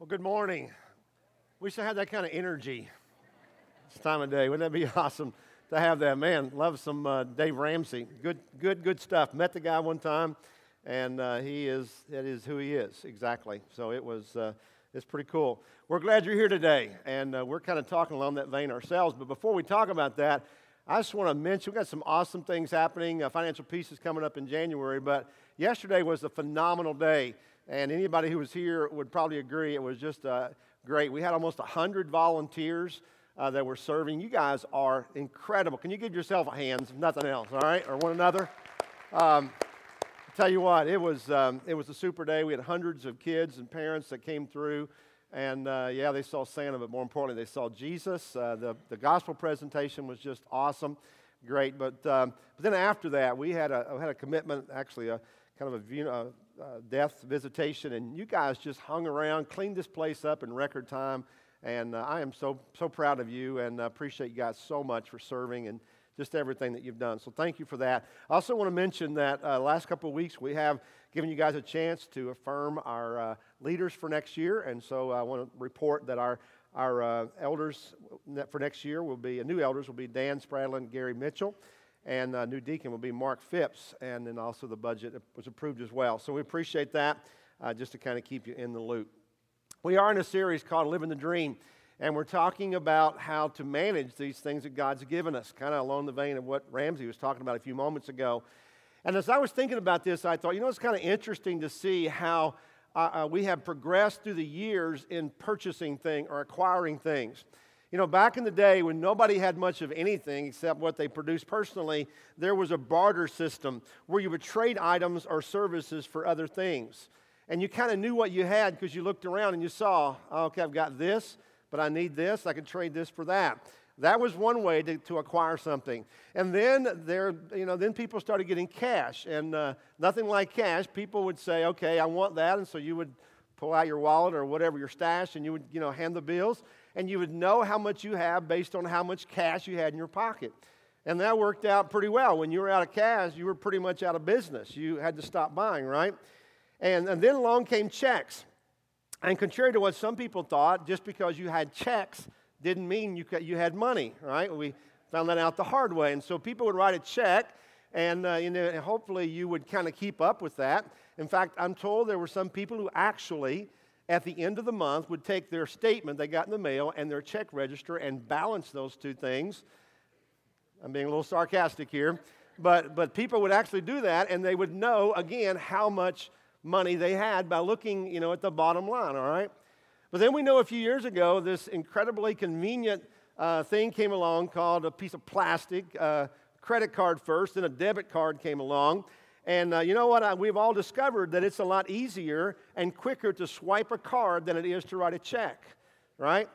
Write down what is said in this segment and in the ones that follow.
Well, good morning. Wish I had that kind of energy this time of day. Wouldn't that be awesome to have that? Man, love some uh, Dave Ramsey. Good, good, good stuff. Met the guy one time, and uh, he is that is who he is exactly. So it was uh, it's pretty cool. We're glad you're here today, and uh, we're kind of talking along that vein ourselves. But before we talk about that, I just want to mention we've got some awesome things happening. Uh, Financial Peace is coming up in January, but yesterday was a phenomenal day. And anybody who was here would probably agree it was just uh, great. We had almost 100 volunteers uh, that were serving. You guys are incredible. Can you give yourself a hand, if nothing else, all right? Or one another? Um, tell you what, it was, um, it was a super day. We had hundreds of kids and parents that came through. And uh, yeah, they saw Santa, but more importantly, they saw Jesus. Uh, the, the gospel presentation was just awesome, great. But, um, but then after that, we had a, had a commitment, actually, a kind of a, uh, uh, death visitation, and you guys just hung around, cleaned this place up in record time. And uh, I am so, so proud of you and uh, appreciate you guys so much for serving and just everything that you've done. So thank you for that. I also want to mention that uh, last couple of weeks we have given you guys a chance to affirm our uh, leaders for next year. And so I want to report that our, our uh, elders for next year will be, new elders will be Dan Spradlin, Gary Mitchell and uh, new deacon will be Mark Phipps, and then also the budget was approved as well. So we appreciate that, uh, just to kind of keep you in the loop. We are in a series called Living the Dream, and we're talking about how to manage these things that God's given us, kind of along the vein of what Ramsey was talking about a few moments ago. And as I was thinking about this, I thought, you know, it's kind of interesting to see how uh, uh we have progressed through the years in purchasing things or acquiring things. You know, back in the day when nobody had much of anything except what they produced personally, there was a barter system where you would trade items or services for other things. And you kind of knew what you had because you looked around and you saw, okay, I've got this, but I need this. I can trade this for that. That was one way to, to acquire something. And then there, you know, then people started getting cash, and uh, nothing like cash. People would say, okay, I want that, and so you would pull out your wallet or whatever your stash, and you would, you know, hand the bills and you would know how much you have based on how much cash you had in your pocket. And that worked out pretty well. When you were out of cash, you were pretty much out of business. You had to stop buying, right? And, and then along came checks. And contrary to what some people thought, just because you had checks didn't mean you, you had money, right? We found that out the hard way. And so people would write a check, and uh, you know, hopefully you would kind of keep up with that. In fact, I'm told there were some people who actually at the end of the month would take their statement they got in the mail and their check register and balance those two things. I'm being a little sarcastic here, but, but people would actually do that and they would know, again, how much money they had by looking, you know, at the bottom line, all right? But then we know a few years ago this incredibly convenient uh, thing came along called a piece of plastic, uh, credit card first, then a debit card came along. And uh, you know what? I, we've all discovered that it's a lot easier and quicker to swipe a card than it is to write a check, right?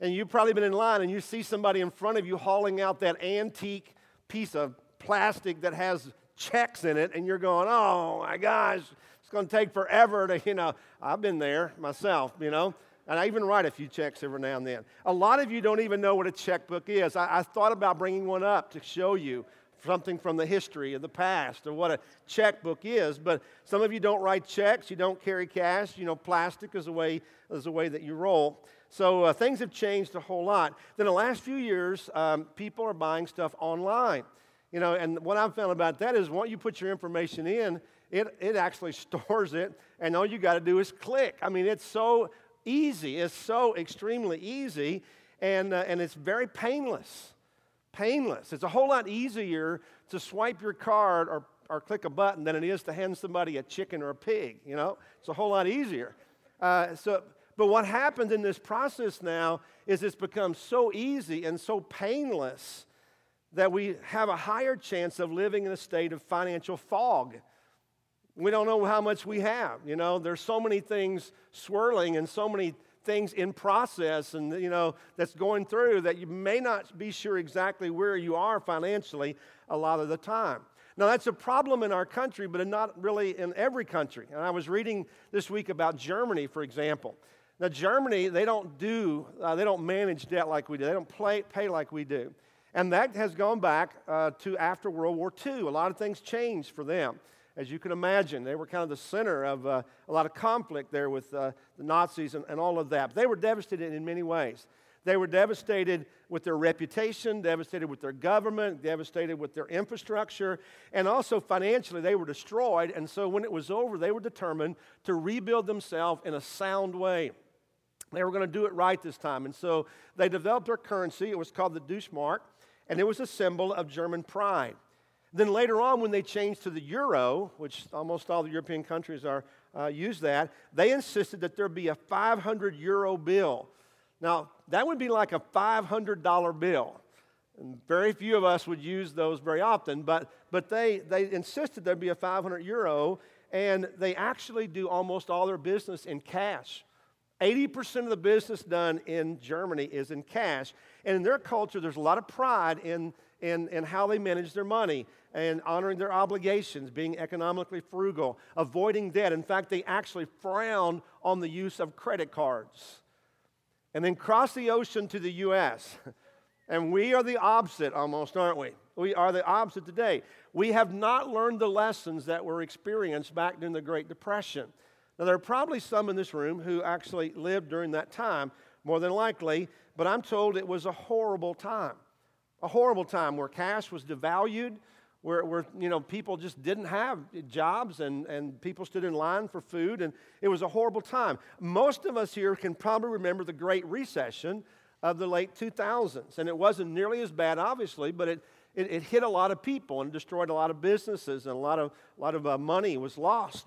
And you've probably been in line and you see somebody in front of you hauling out that antique piece of plastic that has checks in it, and you're going, oh my gosh, it's going to take forever to, you know, I've been there myself, you know. And I even write a few checks every now and then. A lot of you don't even know what a checkbook is. I, I thought about bringing one up to show you something from the history of the past or what a checkbook is. But some of you don't write checks, you don't carry cash. You know, plastic is a way, is a way that you roll. So uh, things have changed a whole lot. Then the last few years, um, people are buying stuff online. You know, and what I've found about that is once you put your information in, it, it actually stores it, and all you got to do is click. I mean, it's so easy. It's so extremely easy, and, uh, and it's very painless painless. It's a whole lot easier to swipe your card or, or click a button than it is to hand somebody a chicken or a pig. You know, it's a whole lot easier. Uh, so, but what happens in this process now is it's become so easy and so painless that we have a higher chance of living in a state of financial fog. We don't know how much we have. You know, there's so many things swirling and so many things in process and you know that's going through that you may not be sure exactly where you are financially a lot of the time. Now that's a problem in our country but not really in every country. And i was reading this week about germany for example. Now germany they don't do uh, they don't manage debt like we do. They don't play, pay like we do. And that has gone back uh, to after world war ii a lot of things changed for them as you can imagine. They were kind of the center of uh, a lot of conflict there with uh, the Nazis and, and all of that. But they were devastated in many ways. They were devastated with their reputation, devastated with their government, devastated with their infrastructure, and also financially, they were destroyed. And so when it was over, they were determined to rebuild themselves in a sound way. They were going to do it right this time. And so they developed their currency. It was called the Deutschmark, and it was a symbol of German pride. Then later on, when they changed to the euro, which almost all the European countries are uh, use that, they insisted that there be a 500 euro bill. Now, that would be like a $500 bill. And very few of us would use those very often, but, but they, they insisted there'd be a 500 euro, and they actually do almost all their business in cash. 80% of the business done in Germany is in cash. And in their culture, there's a lot of pride in, in how they manage their money and honoring their obligations, being economically frugal, avoiding debt. In fact, they actually frown on the use of credit cards and then cross the ocean to the U.S. And we are the opposite almost, aren't we? We are the opposite today. We have not learned the lessons that were experienced back during the Great Depression. Now, there are probably some in this room who actually lived during that time, more than likely, but I'm told it was a horrible time. A horrible time where cash was devalued, where, where you know, people just didn't have jobs and, and people stood in line for food, and it was a horrible time. Most of us here can probably remember the Great Recession of the late 2000s, and it wasn't nearly as bad, obviously, but it, it, it hit a lot of people and destroyed a lot of businesses, and a lot of, a lot of uh, money was lost.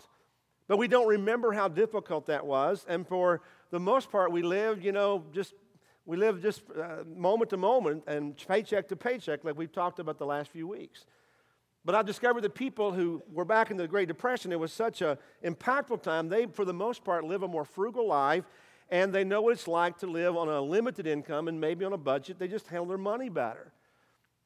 But we don't remember how difficult that was, and for the most part, we lived, you know, just we live just uh, moment to moment and paycheck to paycheck, like we've talked about the last few weeks. But I discovered that people who were back in the Great Depression, it was such an impactful time, they, for the most part, live a more frugal life and they know what it's like to live on a limited income and maybe on a budget. They just handle their money better.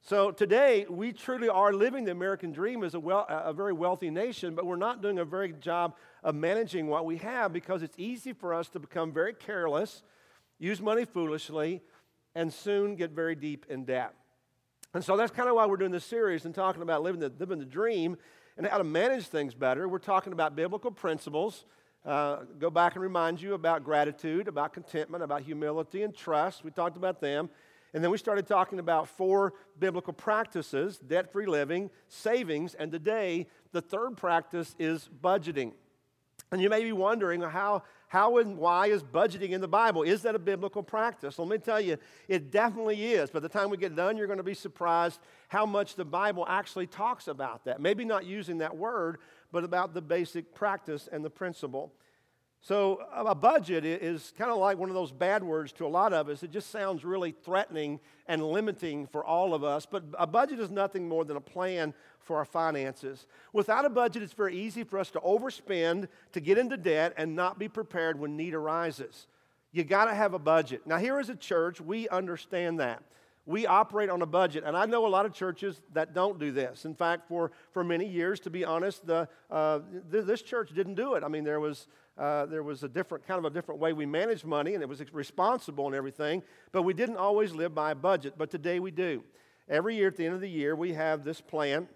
So today, we truly are living the American dream as a, well, a very wealthy nation, but we're not doing a very good job of managing what we have because it's easy for us to become very careless, use money foolishly, and soon get very deep in debt. And so that's kind of why we're doing this series and talking about living the, living the dream and how to manage things better. We're talking about biblical principles. Uh, go back and remind you about gratitude, about contentment, about humility and trust. We talked about them. And then we started talking about four biblical practices debt free living, savings, and today the third practice is budgeting. And you may be wondering how, how and why is budgeting in the Bible? Is that a biblical practice? Let me tell you, it definitely is. By the time we get done, you're going to be surprised how much the Bible actually talks about that. Maybe not using that word, but about the basic practice and the principle. So, a budget is kind of like one of those bad words to a lot of us. It just sounds really threatening and limiting for all of us. But a budget is nothing more than a plan for our finances. Without a budget, it's very easy for us to overspend, to get into debt, and not be prepared when need arises. You got to have a budget. Now, here as a church, we understand that we operate on a budget. And I know a lot of churches that don't do this. In fact, for, for many years, to be honest, the, uh, th- this church didn't do it. I mean, there was, uh, there was a different, kind of a different way we managed money, and it was responsible and everything, but we didn't always live by a budget. But today we do. Every year at the end of the year, we have this plan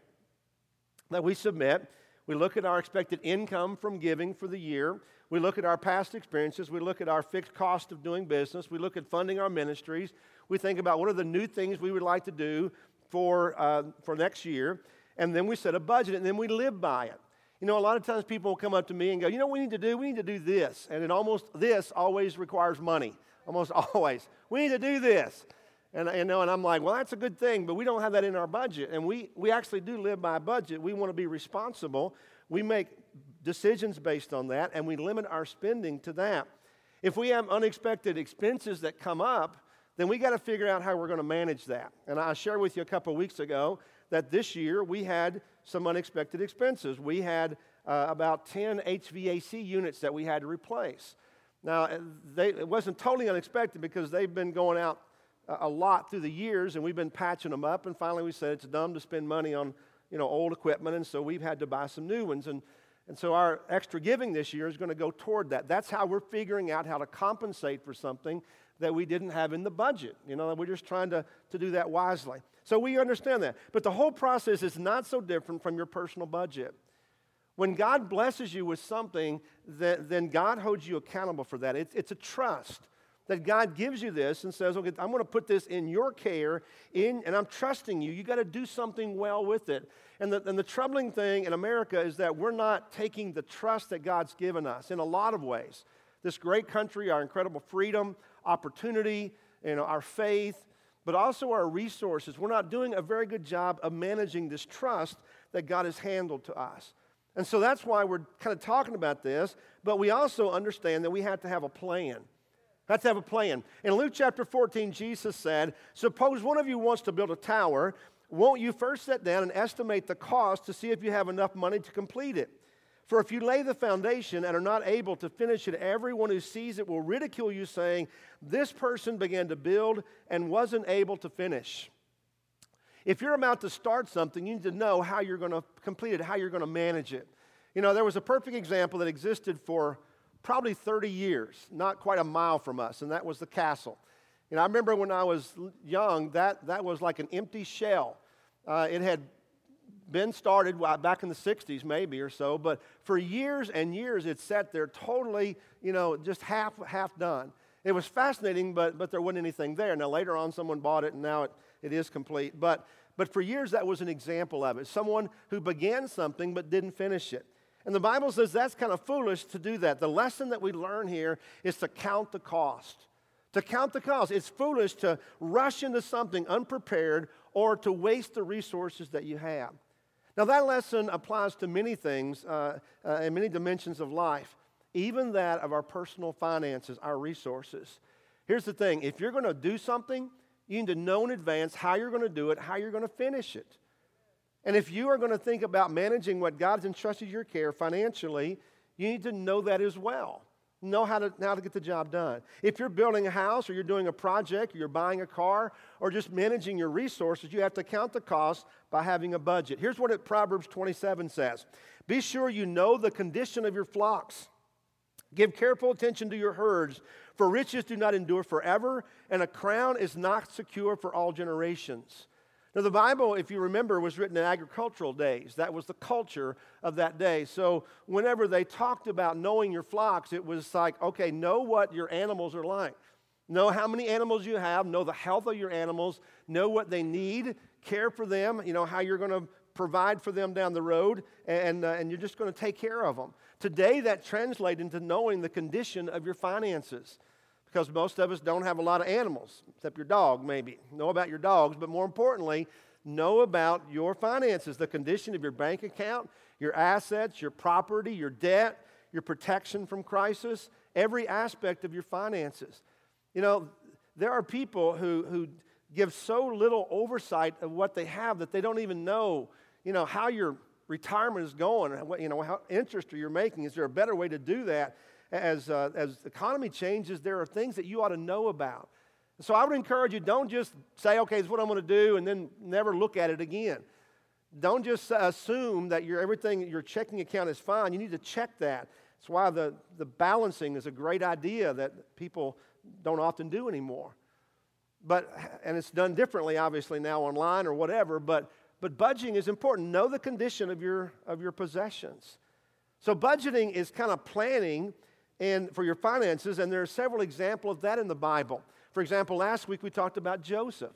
that we submit. We look at our expected income from giving for the year. We look at our past experiences. We look at our fixed cost of doing business. We look at funding our ministries. We think about what are the new things we would like to do for, uh, for next year. And then we set a budget and then we live by it. You know, a lot of times people will come up to me and go, you know what we need to do? We need to do this. And it almost, this always requires money. Almost always. We need to do this. And, you know, and I'm like, well, that's a good thing, but we don't have that in our budget. And we, we actually do live by a budget. We want to be responsible. We make decisions based on that, and we limit our spending to that. If we have unexpected expenses that come up, then we got to figure out how we're going to manage that. And I shared with you a couple of weeks ago that this year we had some unexpected expenses. We had uh, about 10 HVAC units that we had to replace. Now, uh, they, it wasn't totally unexpected because they've been going out a lot through the years and we've been patching them up. And finally, we said it's dumb to spend money on you know, old equipment, and so we've had to buy some new ones. And, and so our extra giving this year is going to go toward that. That's how we're figuring out how to compensate for something that we didn't have in the budget. You know, we're just trying to, to do that wisely. So we understand that. But the whole process is not so different from your personal budget. When God blesses you with something, then God holds you accountable for that. It's, a trust that God gives you this and says, okay, I'm going to put this in your care, in, and I'm trusting you. You got to do something well with it. And the, and the troubling thing in America is that we're not taking the trust that God's given us in a lot of ways. This great country, our incredible freedom, opportunity, you know, our faith, but also our resources. We're not doing a very good job of managing this trust that God has handled to us. And so that's why we're kind of talking about this, but we also understand that we have to have a plan. Have to have a plan. In Luke chapter 14, Jesus said, Suppose one of you wants to build a tower, won't you first sit down and estimate the cost to see if you have enough money to complete it? For if you lay the foundation and are not able to finish it, everyone who sees it will ridicule you, saying, This person began to build and wasn't able to finish. If you're about to start something, you need to know how you're going to complete it, how you're going to manage it. You know, there was a perfect example that existed for probably 30 years, not quite a mile from us, and that was the castle. You know, I remember when I was young, that, that was like an empty shell. Uh, it had been started back in the 60s, maybe or so, but for years and years it sat there totally, you know, just half, half done. It was fascinating, but, but there wasn't anything there. Now, later on, someone bought it, and now it, it is complete. But, but for years, that was an example of it. Someone who began something but didn't finish it. And the Bible says that's kind of foolish to do that. The lesson that we learn here is to count the cost. To count the cost. It's foolish to rush into something unprepared or to waste the resources that you have. Now, that lesson applies to many things uh, uh, in many dimensions of life, even that of our personal finances, our resources. Here's the thing if you're going to do something, you need to know in advance how you're going to do it, how you're going to finish it. And if you are going to think about managing what God's entrusted your care financially, you need to know that as well. Know how to, how to get the job done. If you're building a house or you're doing a project or you're buying a car or just managing your resources, you have to count the cost by having a budget. Here's what it, Proverbs 27 says Be sure you know the condition of your flocks. Give careful attention to your herds, for riches do not endure forever, and a crown is not secure for all generations. Now, the Bible, if you remember, was written in agricultural days. That was the culture of that day. So, whenever they talked about knowing your flocks, it was like, okay, know what your animals are like. Know how many animals you have, know the health of your animals, know what they need, care for them, you know, how you're going to provide for them down the road, and, uh, and you're just going to take care of them. Today, that translates into knowing the condition of your finances because most of us don't have a lot of animals, except your dog, maybe. Know about your dogs, but more importantly, know about your finances, the condition of your bank account, your assets, your property, your debt, your protection from crisis, every aspect of your finances. You know, there are people who, who give so little oversight of what they have that they don't even know, you know, how your retirement is going, what, you know, how interest you're making. Is there a better way to do that? As, uh, as the economy changes, there are things that you ought to know about. So I would encourage you don't just say, okay, this is what I'm going to do, and then never look at it again. Don't just assume that your everything, your checking account is fine. You need to check that. That's why the, the balancing is a great idea that people don't often do anymore. But, and it's done differently, obviously, now online or whatever, but, but budgeting is important. Know the condition of your, of your possessions. So budgeting is kind of planning and for your finances, and there are several examples of that in the Bible. For example, last week we talked about Joseph.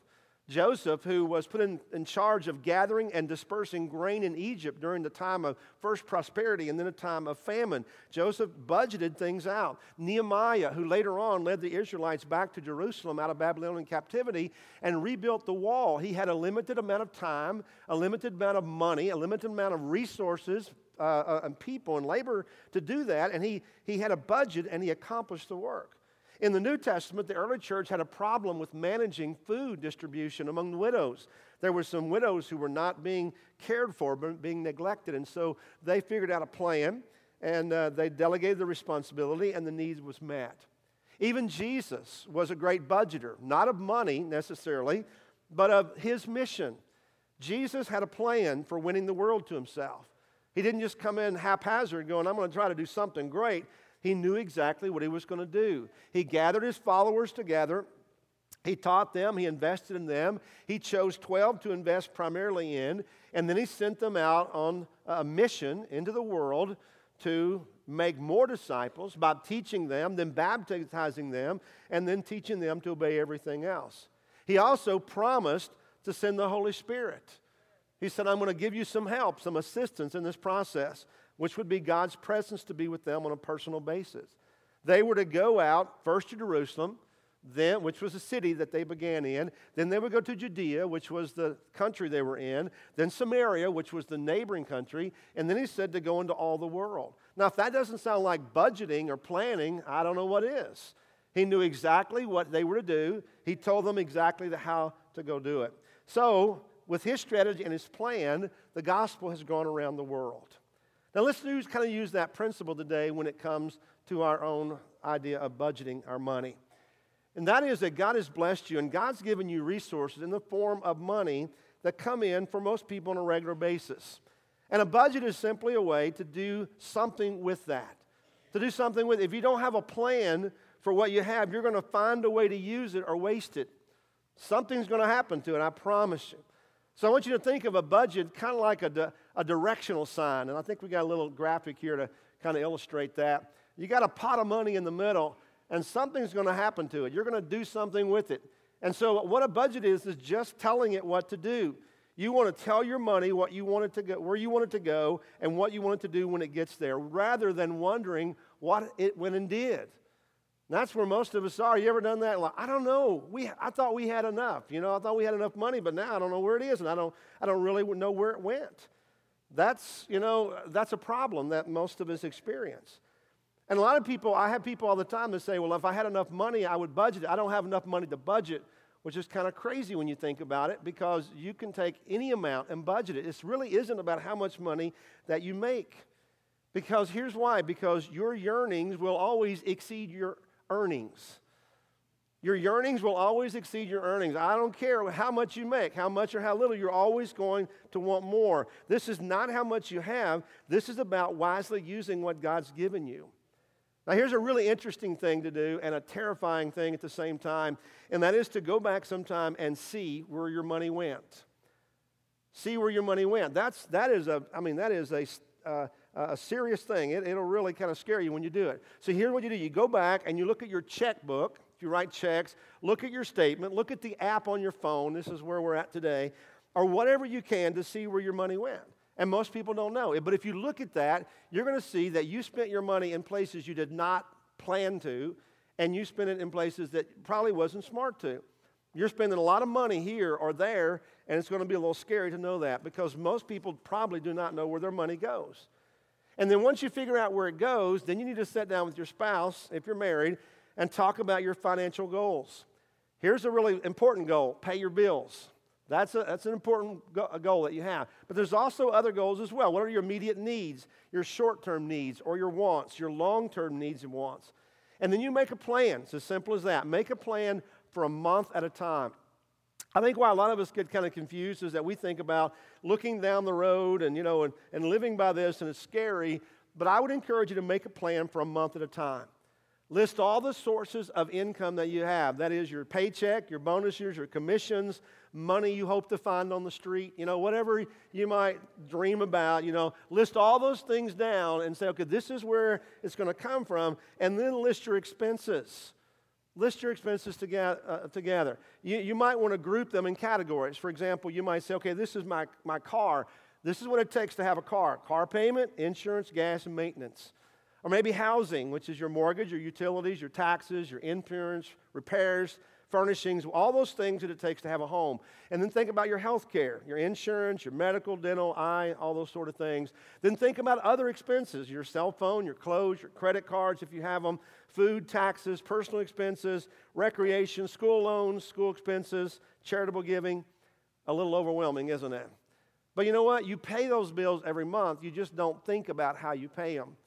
Joseph, who was put in, in charge of gathering and dispersing grain in Egypt during the time of first prosperity and then a time of famine. Joseph budgeted things out. Nehemiah, who later on led the Israelites back to Jerusalem out of Babylonian captivity and rebuilt the wall. He had a limited amount of time, a limited amount of money, a limited amount of resources uh, and people and labor to do that, and he, he had a budget and he accomplished the work. In the New Testament, the early church had a problem with managing food distribution among the widows. There were some widows who were not being cared for, but being neglected, and so they figured out a plan and uh, they delegated the responsibility, and the need was met. Even Jesus was a great budgeter, not of money necessarily, but of his mission. Jesus had a plan for winning the world to himself. He didn't just come in haphazard going, I'm going to try to do something great. He knew exactly what he was going to do. He gathered his followers together. He taught them, he invested in them. He chose 12 to invest primarily in, and then he sent them out on a mission into the world to make more disciples by teaching them, then baptizing them, and then teaching them to obey everything else. He also promised to send the Holy Spirit. He said, I'm going to give you some help, some assistance in this process, which would be God's presence to be with them on a personal basis. They were to go out first to Jerusalem, then, which was the city that they began in. Then they would go to Judea, which was the country they were in. Then Samaria, which was the neighboring country. And then he said to go into all the world. Now, if that doesn't sound like budgeting or planning, I don't know what is. He knew exactly what they were to do, he told them exactly how to go do it. So, with his strategy and his plan, the gospel has gone around the world. Now, let's use, kind of use that principle today when it comes to our own idea of budgeting our money. And that is that God has blessed you and God's given you resources in the form of money that come in for most people on a regular basis. And a budget is simply a way to do something with that. To do something with it. If you don't have a plan for what you have, you're going to find a way to use it or waste it. Something's going to happen to it, I promise you. So I want you to think of a budget kind of like a, di- a directional sign. And I think we got a little graphic here to kind of illustrate that. You got a pot of money in the middle, and something's going to happen to it. You're going to do something with it. And so, what a budget is, is just telling it what to do. You want to tell your money what you want it to go, where you want it to go, and what you want it to do when it gets there, rather than wondering what it went and did. That's where most of us are. You ever done that? Like, I don't know. We, I thought we had enough. You know, I thought we had enough money, but now I don't know where it is, and I don't, I don't really know where it went. That's, you know, that's a problem that most of us experience. And a lot of people, I have people all the time that say, well, if I had enough money, I would budget it. I don't have enough money to budget, which is kind of crazy when you think about it because you can take any amount and budget it. It really isn't about how much money that you make. Because here's why because your yearnings will always exceed your earnings. Your yearnings will always exceed your earnings. I don't care how much you make, how much or how little, you're always going to want more. This is not how much you have, this is about wisely using what God's given you. Now, here's a really interesting thing to do and a terrifying thing at the same time, and that is to go back sometime and see where your money went. See where your money went. That's, that is a, I mean, that is a, uh, a serious thing. It, it'll really kind of scare you when you do it. So here's what you do you go back and you look at your checkbook. You write checks, look at your statement, look at the app on your phone. This is where we're at today, or whatever you can to see where your money went. And most people don't know. But if you look at that, you're going to see that you spent your money in places you did not plan to, and you spent it in places that probably wasn't smart to. You're spending a lot of money here or there, and it's going to be a little scary to know that because most people probably do not know where their money goes. And then once you figure out where it goes, then you need to sit down with your spouse, if you're married, and talk about your financial goals. Here's a really important goal pay your bills. That's, a, that's an important go- goal that you have. But there's also other goals as well. What are your immediate needs, your short term needs, or your wants, your long term needs and wants? And then you make a plan. It's as simple as that. Make a plan for a month at a time. I think why a lot of us get kind of confused is that we think about looking down the road and, you know, and, and living by this, and it's scary. But I would encourage you to make a plan for a month at a time. List all the sources of income that you have. That is your paycheck, your bonuses, your commissions, money you hope to find on the street, you know, whatever you might dream about, you know, list all those things down and say, okay, this is where it's going to come from, and then list your expenses. List your expenses together. Uh, together. You, you might want to group them in categories. For example, you might say, okay, this is my, my car. This is what it takes to have a car car payment, insurance, gas, and maintenance. Or maybe housing, which is your mortgage, your utilities, your taxes, your insurance, repairs, furnishings, all those things that it takes to have a home. And then think about your health care, your insurance, your medical, dental, eye, all those sort of things. Then think about other expenses your cell phone, your clothes, your credit cards if you have them, food, taxes, personal expenses, recreation, school loans, school expenses, charitable giving. A little overwhelming, isn't it? But you know what? You pay those bills every month, you just don't think about how you pay them.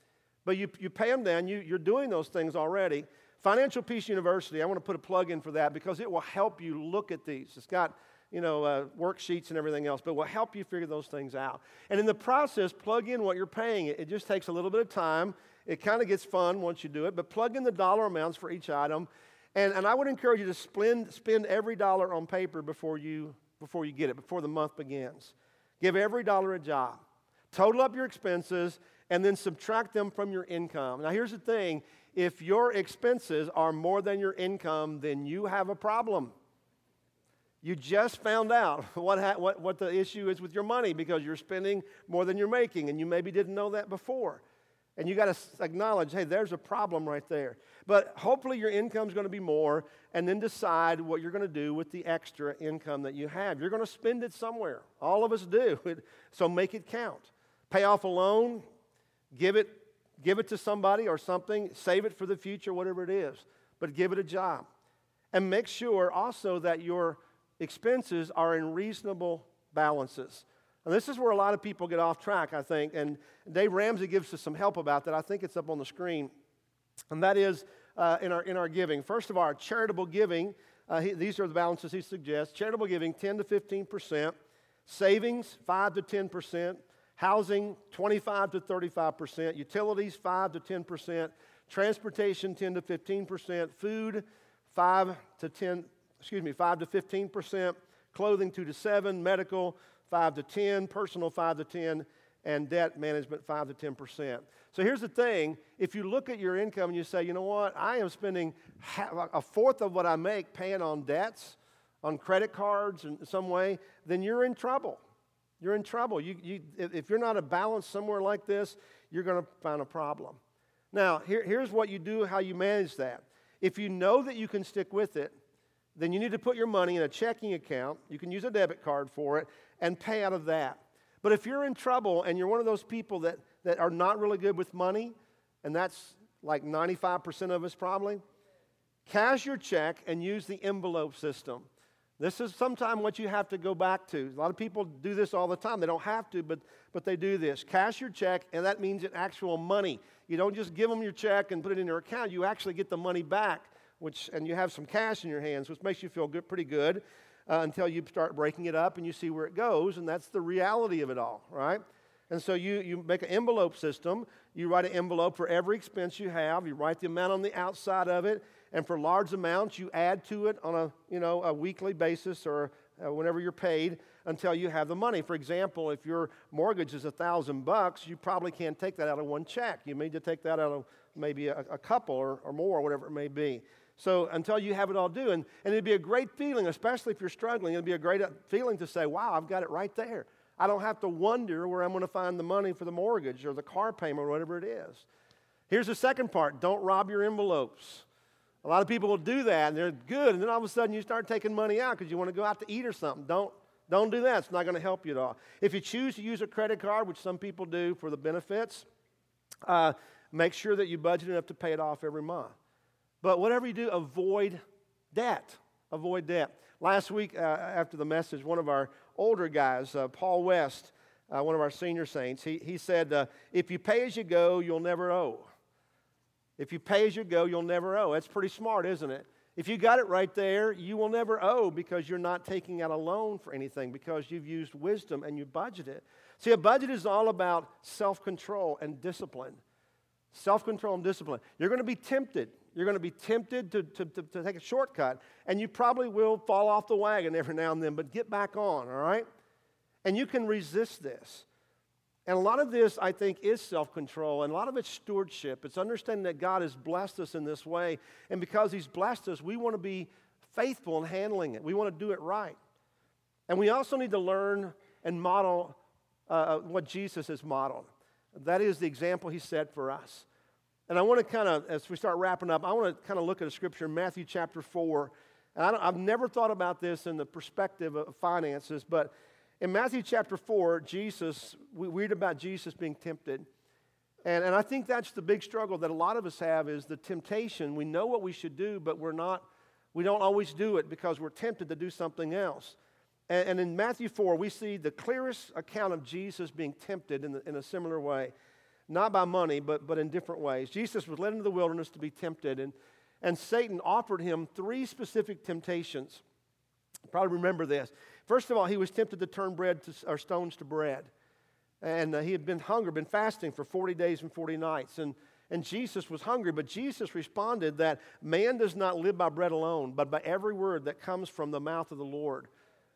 But you, you pay them then, you, you're doing those things already. Financial Peace University, I want to put a plug in for that because it will help you look at these. It's got, you know, uh, worksheets and everything else, but will help you figure those things out. And in the process, plug in what you're paying. It, it just takes a little bit of time. It kind of gets fun once you do it, but plug in the dollar amounts for each item And, and I would encourage you to spend, spend every dollar on paper before you, before you get it, before the month begins. Give every dollar a job. Total up your expenses and then subtract them from your income. Now, here's the thing if your expenses are more than your income, then you have a problem. You just found out what, ha- what, what the issue is with your money because you're spending more than you're making, and you maybe didn't know that before. And you got to acknowledge, hey, there's a problem right there. But hopefully your income is going to be more, and then decide what you're going to do with the extra income that you have. You're going to spend it somewhere. All of us do. So make it count. Pay off a loan, give it, give it to somebody or something, save it for the future, whatever it is, but give it a job. And make sure also that your expenses are in reasonable balances. And this is where a lot of people get off track, I think. And Dave Ramsey gives us some help about that. I think it's up on the screen. And that is uh, in, our, in our giving. First of all, charitable giving, uh, he, these are the balances he suggests. Charitable giving, 10 to 15%. Savings, 5 to 10%. Housing, 25 to 35%. Utilities, 5 to 10%. Transportation, 10 to 15%. Food, 5 to 10, excuse me, 5 to 15%. Clothing, 2 to 7. Medical, 5 to 10, personal 5 to 10, and debt management 5 to 10%. So here's the thing if you look at your income and you say, you know what, I am spending a fourth of what I make paying on debts, on credit cards in some way, then you're in trouble. You're in trouble. You, you, if you're not a balance somewhere like this, you're going to find a problem. Now, here, here's what you do, how you manage that. If you know that you can stick with it, then you need to put your money in a checking account. You can use a debit card for it and pay out of that. But if you're in trouble and you're one of those people that, that are not really good with money, and that's like 95% of us probably, cash your check and use the envelope system. This is sometimes what you have to go back to. A lot of people do this all the time. They don't have to, but, but they do this. Cash your check, and that means in actual money. You don't just give them your check and put it in their account. You actually get the money back, which, and you have some cash in your hands, which makes you feel good, pretty good uh, until you start breaking it up and you see where it goes, and that's the reality of it all, right? And so you, you make an envelope system. You write an envelope for every expense you have. You write the amount on the outside of it. And for large amounts, you add to it on a, you know, a weekly basis or uh, whenever you're paid until you have the money. For example, if your mortgage is a thousand bucks, you probably can't take that out of one check. You need to take that out of maybe a, a couple or, or more, whatever it may be. So until you have it all due. And, and it'd be a great feeling, especially if you're struggling, it'd be a great feeling to say, wow, I've got it right there. I don't have to wonder where I'm going to find the money for the mortgage or the car payment or whatever it is. Here's the second part don't rob your envelopes. A lot of people will do that and they're good, and then all of a sudden you start taking money out because you want to go out to eat or something. Don't, don't do that. It's not going to help you at all. If you choose to use a credit card, which some people do for the benefits, uh, make sure that you budget enough to pay it off every month. But whatever you do, avoid debt. Avoid debt. Last week, uh, after the message, one of our older guys, uh, Paul West, uh, one of our senior saints, he, he said, uh, If you pay as you go, you'll never owe. If you pay as you go, you'll never owe. That's pretty smart, isn't it? If you got it right there, you will never owe because you're not taking out a loan for anything because you've used wisdom and you budget it. See, a budget is all about self control and discipline. Self control and discipline. You're going to be tempted you're going to be tempted to, to, to, to take a shortcut, and you probably will fall off the wagon every now and then, but get back on, all right? And you can resist this. And a lot of this, I think, is self control, and a lot of it's stewardship. It's understanding that God has blessed us in this way. And because He's blessed us, we want to be faithful in handling it. We want to do it right. And we also need to learn and model uh, uh what Jesus has modeled. That is the example He set for us. And I want to kind of, as we start wrapping up, I want to kind of look at a scripture in Matthew chapter 4. And I have never thought about this in the perspective of finances, but in Matthew chapter 4, Jesus, we read about Jesus being tempted. And, and I think that's the big struggle that a lot of us have is the temptation. We know what we should do, but we're not, we don't always do it because we're tempted to do something else. And, and in Matthew 4, we see the clearest account of Jesus being tempted in, the, in a similar way not by money, but, but in different ways. Jesus was led into the wilderness to be tempted, and, and Satan offered him three specific temptations. Probably remember this. First of all, he was tempted to turn bread to, or stones to bread. And uh, he had been hunger, been fasting for 40 days and 40 nights. And, and Jesus was hungry, but Jesus responded that man does not live by bread alone, but by every word that comes from the mouth of the Lord.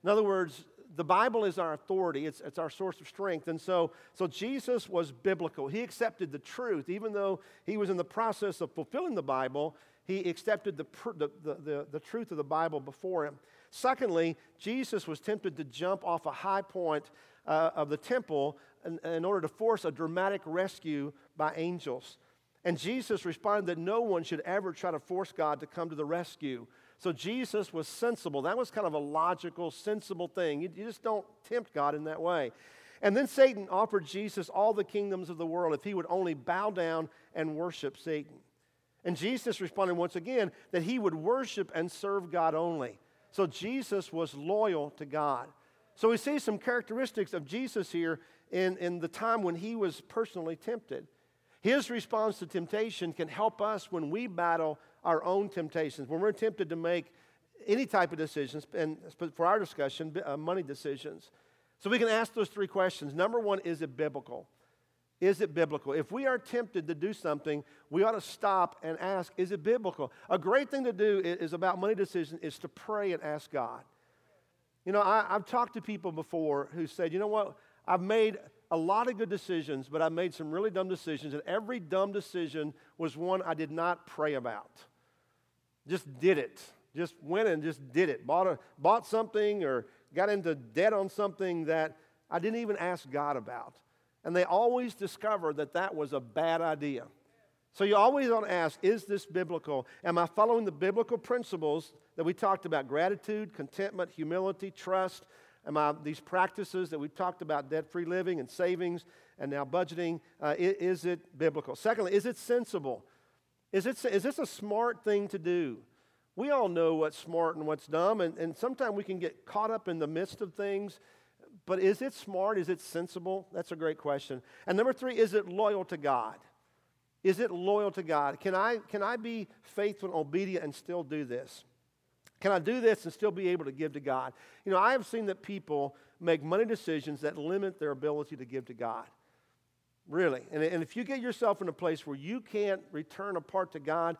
In other words, the Bible is our authority, it's, it's our source of strength. And so, so Jesus was biblical. He accepted the truth. Even though he was in the process of fulfilling the Bible, he accepted the, the, the, the, truth of the Bible before him. Secondly, Jesus was tempted to jump off a high point uh, of the temple in, in order to force a dramatic rescue by angels. And Jesus responded that no one should ever try to force God to come to the rescue. So Jesus was sensible. That was kind of a logical, sensible thing. You, you, just don't tempt God in that way. And then Satan offered Jesus all the kingdoms of the world if he would only bow down and worship Satan. And Jesus responded once again that he would worship and serve God only. So Jesus was loyal to God. So we see some characteristics of Jesus here in, in the time when he was personally tempted. His response to temptation can help us when we battle our own temptations, when we're tempted to make any type of decisions, and for our discussion, uh, money decisions. So we can ask those three questions. Number one, is it biblical? Is it biblical? If we are tempted to do something, we ought to stop and ask, is it biblical? A great thing to do is, about money decisions is to pray and ask God. You know, I, have talked to people before who said, you know what, I've made a lot of good decisions, but I've made some really dumb decisions, and every dumb decision was one I did not pray about. Just did it. Just went and just did it. Bought, a, bought something or got into debt on something that I didn't even ask God about. And they always discover that that was a bad idea. So you always want to ask, is this biblical? Am I following the biblical principles that we talked about? Gratitude, contentment, humility, trust. Am I these practices that we've talked about, debt-free living and savings and now budgeting, uh, is, is it biblical? Secondly, is it sensible? Is, it, is this a smart thing to do? We all know what's smart and what's dumb, and, and sometimes we can get caught up in the midst of things. But is it smart? Is it sensible? That's a great question. And number three, is it loyal to God? Is it loyal to God? Can I, can I be faithful and obedient and still do this? Can I do this and still be able to give to God? You know, I have seen that people make money decisions that limit their ability to give to God. Really. And, and if you get yourself in a place where you can't return a part to God,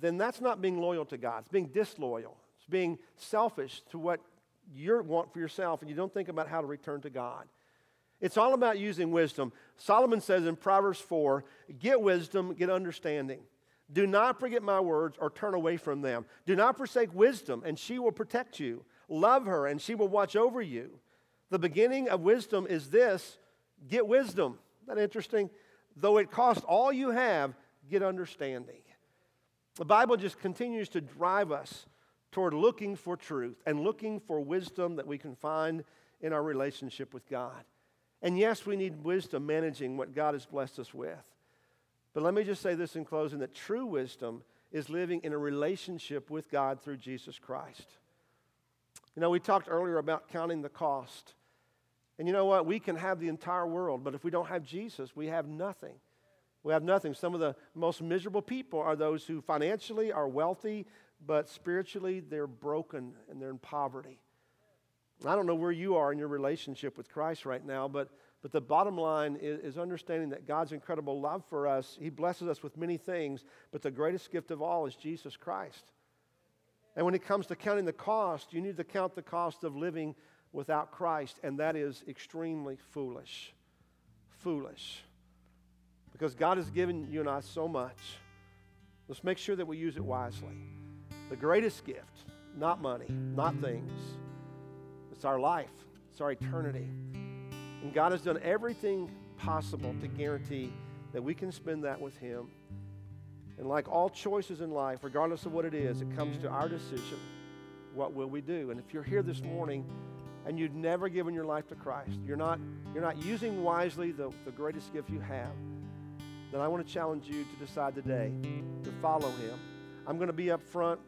then that's not being loyal to God. It's being disloyal. It's being selfish to what you want for yourself, and you don't think about how to return to God. It's all about using wisdom. Solomon says in Proverbs 4 get wisdom, get understanding. Do not forget my words or turn away from them. Do not forsake wisdom, and she will protect you. Love her, and she will watch over you. The beginning of wisdom is this get wisdom. Isn't that interesting? Though it cost all you have, get understanding. The Bible just continues to drive us toward looking for truth and looking for wisdom that we can find in our relationship with God. And yes, we need wisdom managing what God has blessed us with. But let me just say this in closing that true wisdom is living in a relationship with God through Jesus Christ. You know, we talked earlier about counting the cost. And you know what? We can have the entire world, but if we don't have Jesus, we have nothing. We have nothing. Some of the most miserable people are those who financially are wealthy, but spiritually they're broken and they're in poverty. I don't know where you are in your relationship with Christ right now, but, but the bottom line is, is understanding that God's incredible love for us. He blesses us with many things, but the greatest gift of all is Jesus Christ. And when it comes to counting the cost, you need to count the cost of living without Christ, and that is extremely foolish. Foolish. Because God has given you and I so much. Let's make sure that we use it wisely. The greatest gift, not money, not things, it's our life, it's our eternity. And God has done everything possible to guarantee that we can spend that with Him. And like all choices in life, regardless of what it is, it comes to our decision. What will we do? And if you're here this morning and you've never given your life to Christ, you're not, you're not using wisely the, the greatest gift you have, then I want to challenge you to decide today to follow him. I'm going to be up front.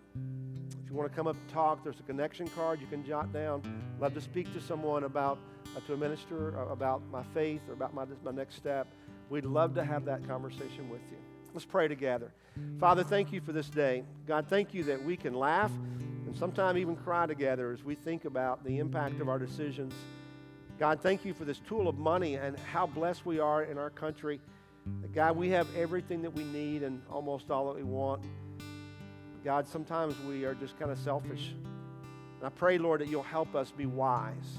If you want to come up and talk, there's a connection card you can jot down. Love to speak to someone about, uh, to a minister uh, about my faith or about my, my next step. We'd love to have that conversation with you. Let's pray together. Father, thank you for this day. God, thank you that we can laugh and sometimes even cry together as we think about the impact of our decisions. God, thank you for this tool of money and how blessed we are in our country. God, we have everything that we need and almost all that we want. God, sometimes we are just kind of selfish. And I pray, Lord, that you'll help us be wise,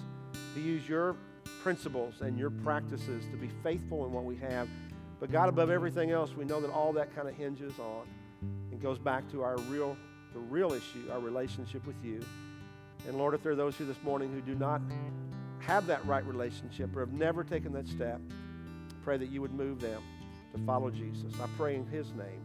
to use your principles and your practices to be faithful in what we have. But God, above everything else, we know that all that kind of hinges on and goes back to our real, the real issue, our relationship with you. And Lord, if there are those here this morning who do not have that right relationship or have never taken that step, pray that you would move them to follow Jesus. I pray in his name.